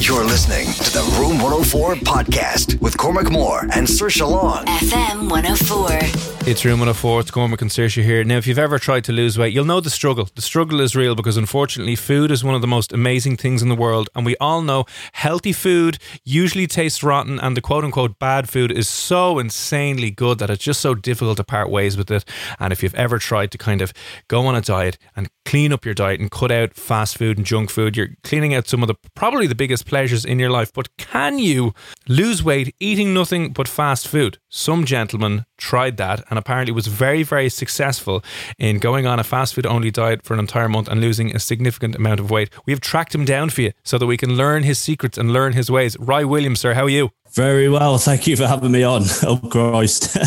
You're listening to the Room 104 podcast with Cormac Moore and Saoirse Long. FM 104. It's Room 104, it's Cormac and Saoirse here. Now, if you've ever tried to lose weight, you'll know the struggle. The struggle is real because unfortunately, food is one of the most amazing things in the world. And we all know healthy food usually tastes rotten, and the quote unquote bad food is so insanely good that it's just so difficult to part ways with it. And if you've ever tried to kind of go on a diet and clean up your diet and cut out fast food and junk food, you're cleaning out some of the probably the biggest pleasures in your life. But can you lose weight eating nothing but fast food? Some gentleman tried that and apparently was very, very successful in going on a fast food only diet for an entire month and losing a significant amount of weight. We've tracked him down for you so that we can learn his secrets and learn his ways. Rye Williams, sir, how are you? Very well. Thank you for having me on. Oh, Christ.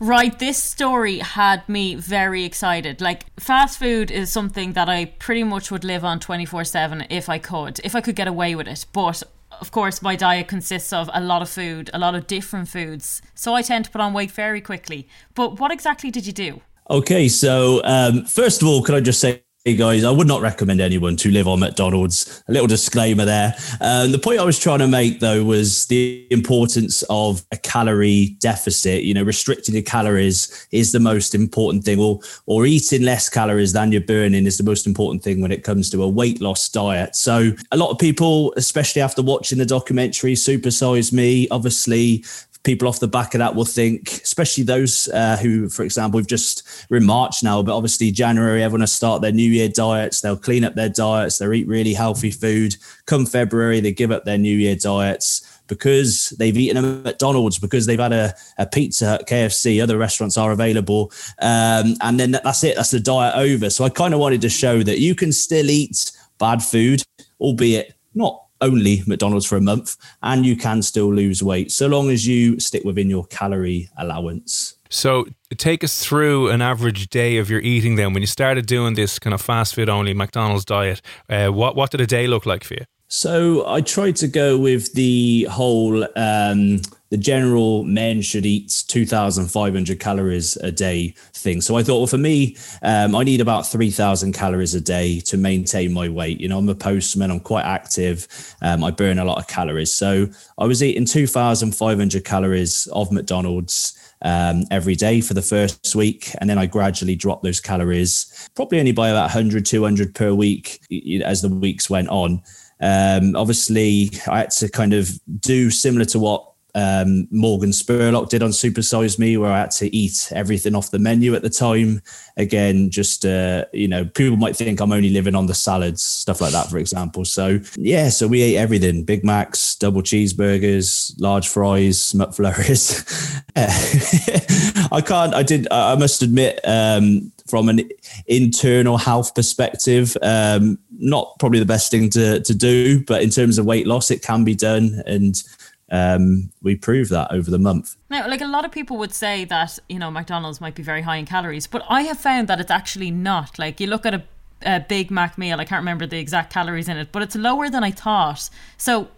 Right, this story had me very excited. Like, fast food is something that I pretty much would live on 24 7 if I could, if I could get away with it. But of course, my diet consists of a lot of food, a lot of different foods. So I tend to put on weight very quickly. But what exactly did you do? okay, so um, first of all, could I just say, Hey guys, I would not recommend anyone to live on McDonald's. A little disclaimer there. Um, the point I was trying to make though was the importance of a calorie deficit. You know, restricting your calories is the most important thing, or or eating less calories than you're burning is the most important thing when it comes to a weight loss diet. So a lot of people, especially after watching the documentary Super Size Me, obviously people off the back of that will think, especially those uh, who, for example, we've just we're in March now, but obviously January, everyone will start their New Year diets. They'll clean up their diets. They'll eat really healthy food. Come February, they give up their New Year diets because they've eaten a McDonald's, because they've had a, a Pizza KFC, other restaurants are available. Um, and then that's it. That's the diet over. So I kind of wanted to show that you can still eat bad food, albeit not only McDonald's for a month, and you can still lose weight so long as you stick within your calorie allowance. So, take us through an average day of your eating then. When you started doing this kind of fast food only McDonald's diet, uh, what, what did a day look like for you? So I tried to go with the whole um, the general men should eat 2,500 calories a day thing. So I thought, well, for me, um, I need about 3,000 calories a day to maintain my weight. You know, I'm a postman, I'm quite active, um, I burn a lot of calories. So I was eating 2,500 calories of McDonald's. Um, every day for the first week. And then I gradually dropped those calories, probably only by about 100, 200 per week as the weeks went on. Um, obviously, I had to kind of do similar to what um, Morgan Spurlock did on Super Size Me, where I had to eat everything off the menu at the time. Again, just uh, you know, people might think I'm only living on the salads, stuff like that, for example. So yeah, so we ate everything: Big Macs, double cheeseburgers, large fries, McFlurries. I can't. I did. I must admit. Um, from an internal health perspective, um, not probably the best thing to, to do, but in terms of weight loss, it can be done. And um, we proved that over the month. Now, like a lot of people would say that, you know, McDonald's might be very high in calories, but I have found that it's actually not. Like you look at a, a Big Mac meal, I can't remember the exact calories in it, but it's lower than I thought. So,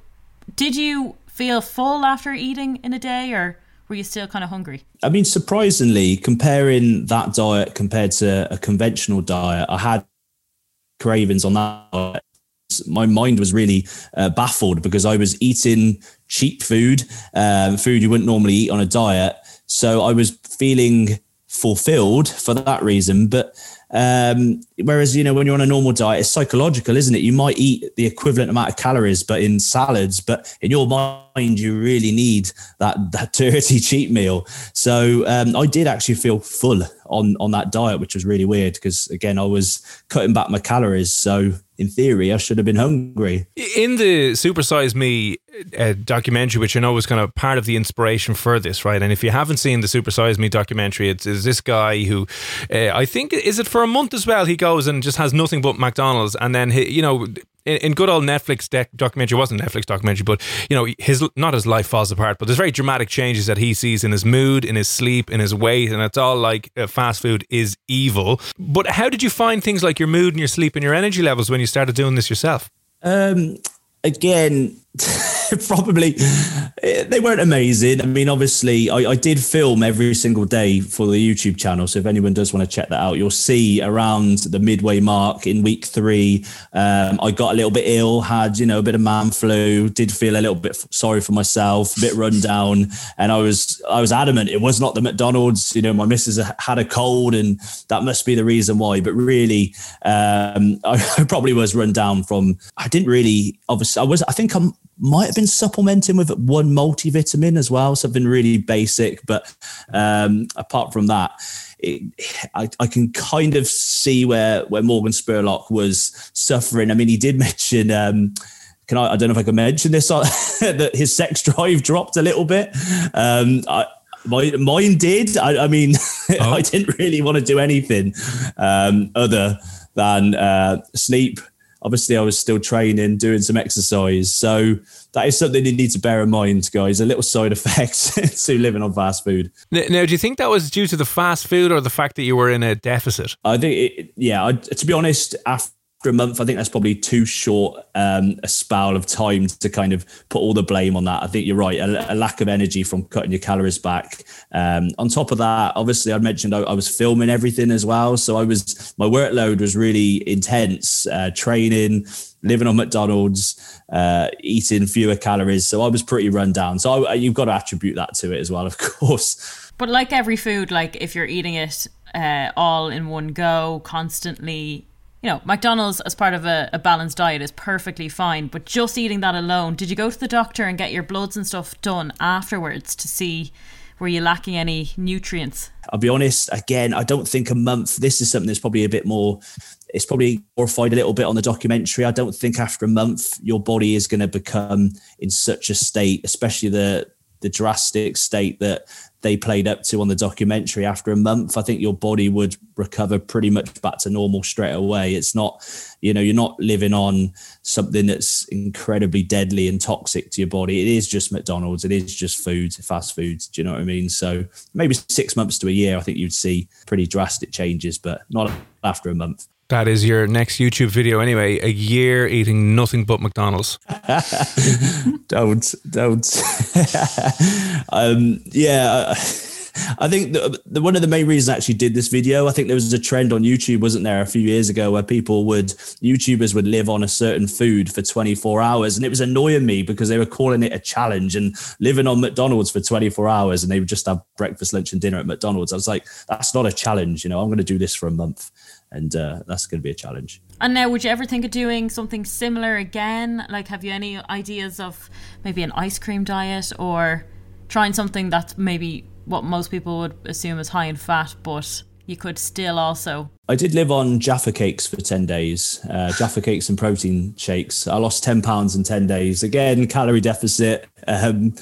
did you feel full after eating in a day or were you still kind of hungry? I mean, surprisingly, comparing that diet compared to a conventional diet, I had cravings on that My mind was really uh, baffled because I was eating cheap food, um, food you wouldn't normally eat on a diet. So I was feeling fulfilled for that reason. But Um, whereas, you know, when you're on a normal diet, it's psychological, isn't it? You might eat the equivalent amount of calories, but in salads, but in your mind, you really need that, that dirty cheat meal. So um, I did actually feel full on, on that diet, which was really weird because, again, I was cutting back my calories. So in theory, I should have been hungry. In the Supersize Me uh, documentary, which I know was kind of part of the inspiration for this, right? And if you haven't seen the Supersize Me documentary, it's, it's this guy who uh, I think is it for a month as well. He goes and just has nothing but McDonald's, and then he, you know in, in good old Netflix documentary, wasn't Netflix documentary, but you know, his not his life falls apart, but there's very dramatic changes that he sees in his mood, in his sleep, in his weight, and it's all like uh, fast food is evil. But how did you find things like your mood and your sleep and your energy levels when you started doing this yourself? Um, again. probably they weren't amazing. I mean, obviously, I, I, did film every single day for the YouTube channel. So if anyone does want to check that out, you'll see around the midway mark in week three, um, I got a little bit ill, had you know a bit of man flu, did feel a little bit sorry for myself, a bit run down, and I was I was adamant it was not the McDonald's. You know, my missus had a cold, and that must be the reason why. But really, um, I, I probably was run down from. I didn't really obviously I was. I think I'm might have been supplementing with one multivitamin as well, something really basic. But um, apart from that, it, I, I, can kind of see where where Morgan Spurlock was suffering. I mean, he did mention. Um, can I? I don't know if I can mention this. that his sex drive dropped a little bit. Um, I, my, mine did. I, I mean, oh. I didn't really want to do anything um, other than uh, sleep obviously I was still training, doing some exercise. So that is something you need to bear in mind, guys. A little side effect to living on fast food. Now, do you think that was due to the fast food or the fact that you were in a deficit? I think, it, yeah. I, to be honest, after a month, I think that's probably too short um, a spell of time to kind of put all the blame on that. I think you're right. A, a lack of energy from cutting your calories back. Um, on top of that, obviously, I mentioned I, I, was filming everything as well, so I was my workload was really intense. Uh, training, living on McDonald's, uh, eating fewer calories, so I was pretty run down. So I, you've got to attribute that to it as well, of course. But like every food, like if you're eating it uh, all in one go, constantly you know, McDonald's as part of a, a, balanced diet is perfectly fine, but just eating that alone, did you go to the doctor and get your bloods and stuff done afterwards to see were you lacking any nutrients? I'll be honest, again, I don't think a month, this is something that's probably a bit more, it's probably glorified a little bit on the documentary. I don't think after a month, your body is going to become in such a state, especially the, the drastic state that they played up to on the documentary. After a month i think your body would recover pretty much back to normal straight away. It's not you know you're not living on something that's incredibly deadly and toxic to your body. It is just mcdonald's. It is just food fast foods do you know what i mean? So maybe six months to a year i think you'd see pretty drastic changes but not after a month that is your next YouTube video, anyway. A year eating nothing but McDonald's. don't, don't. um, yeah. I think the, the, one of the main reasons I actually did this video, I think there was a trend on YouTube, wasn't there, a few years ago, where people would YouTubers would live on a certain food for 24 hours, and it was annoying me because they were calling it a challenge and living on McDonald's for 24 hours, and they would just have breakfast, lunch, and dinner at McDonald's. I was like, that's not a challenge, you know. I'm going to do this for a month and uh, that's going to be a challenge. And now, would you ever think of doing something similar again? Like, have you any ideas of maybe an ice cream diet or trying something that's maybe what most people would assume is high in fat, but you could still also. I did live on Jaffa cakes for 10 days, uh, Jaffa cakes and protein shakes. I lost 10 pounds in 10 days. Again, calorie deficit. Um,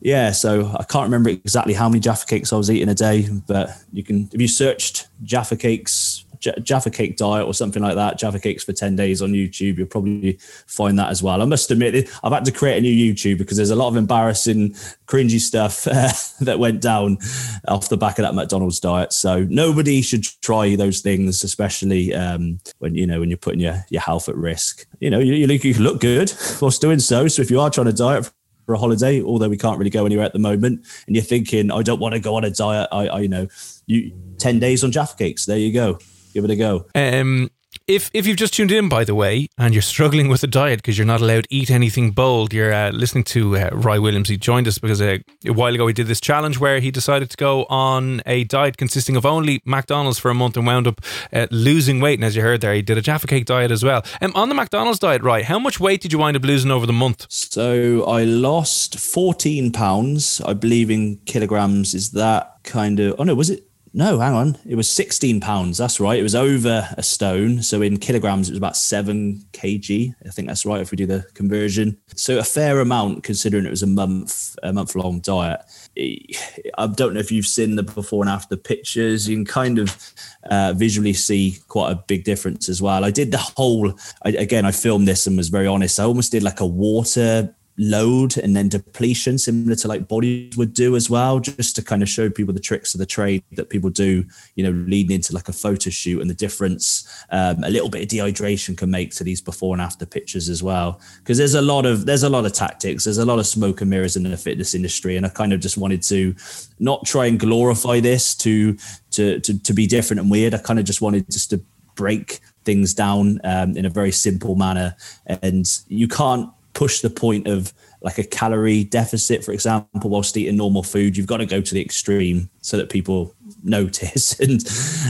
yeah, so I can't remember exactly how many Jaffa cakes I was eating a day, but you can, if you searched Jaffa cakes Jaffa Cake diet or something like that, Jaffa Cakes for 10 days on YouTube. You'll probably find that as well. I must admit, I've had to create a new YouTube because there's a lot of embarrassing, cringy stuff uh, that went down off the back of that McDonald's diet. So nobody should try those things, especially um, when, you know, when you're putting your, your health at risk. You know, you, you, you look good whilst doing so. So if you are trying to diet for a holiday, although we can't really go anywhere at the moment, and you're thinking, I don't want to go on a diet, I, I you know, you 10 days on Jaffa Cakes, there you go give it a go. Um, if if you've just tuned in, by the way, and you're struggling with a diet because you're not allowed to eat anything bold, you're uh, listening to uh, Roy Williams. He joined us because uh, a while ago he did this challenge where he decided to go on a diet consisting of only McDonald's for a month and wound up uh, losing weight. And as you heard there, he did a Jaffa Cake diet as well. Um, on the McDonald's diet, right? How much weight did you wind up losing over the month? So I lost 14 pounds. I believe in kilograms is that kind of. Oh no, was it? No, hang on. It was 16 pounds. That's right. It was over a stone. So in kilograms, it was about seven kg. I think that's right if we do the conversion. So a fair amount considering it was a month, a month long diet. I don't know if you've seen the before and after pictures. You can kind of uh, visually see quite a big difference as well. I did the whole, I, again, I filmed this and was very honest. I almost did like a water load and then depletion, similar to like bodies would do as well, just to kind of show people the tricks of the trade that people do, you know, leading into like a photo shoot and the difference um, a little bit of dehydration can make to these before and after pictures as well. Because there's a lot of there's a lot of tactics, there's a lot of smoke and mirrors in the fitness industry, and I kind of just wanted to not try and glorify this to to to, to be different and weird. I kind of just wanted just to break things down um, in a very simple manner, and you can't push the point of like a calorie deficit, for example, whilst eating normal food, you've got to go to the extreme so that people notice and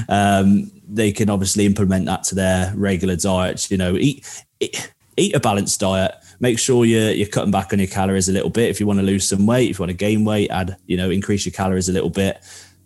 um, they can obviously implement that to their regular diet. You know, eat, eat, eat a balanced diet. Make sure you're you're cutting back on your calories a little bit. If you want to lose some weight, if you want to gain weight, add you know increase your calories a little bit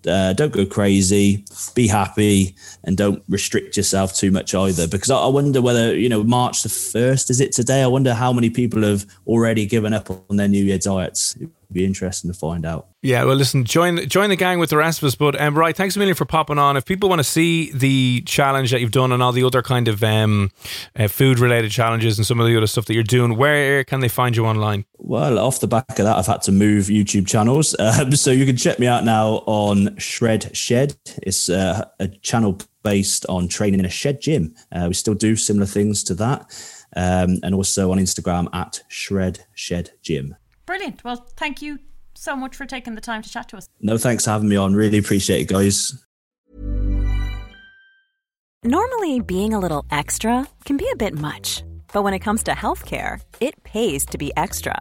uh, don't go crazy, be happy, and don't restrict yourself too much either. Because I, wonder whether, you know, March the 1st, is it today? I wonder how many people have already given up on their New Year diets be interesting to find out. Yeah, well, listen, join join the gang with the rest of us. But um, right, thanks a million for popping on. If people want to see the challenge that you've done and all the other kind of um, uh, food related challenges and some of the other stuff that you're doing, where can they find you online? Well, off the back of that, I've had to move YouTube channels, um, so you can check me out now on Shred Shed. It's uh, a channel based on training in a shed gym. Uh, we still do similar things to that. Um, and also on Instagram at Shred Shed Gym. Brilliant. Well, thank you so much for taking the time to chat to us. No, thanks for having me on. Really appreciate it, guys. Normally, being a little extra can be a bit much, but when it comes to healthcare, it pays to be extra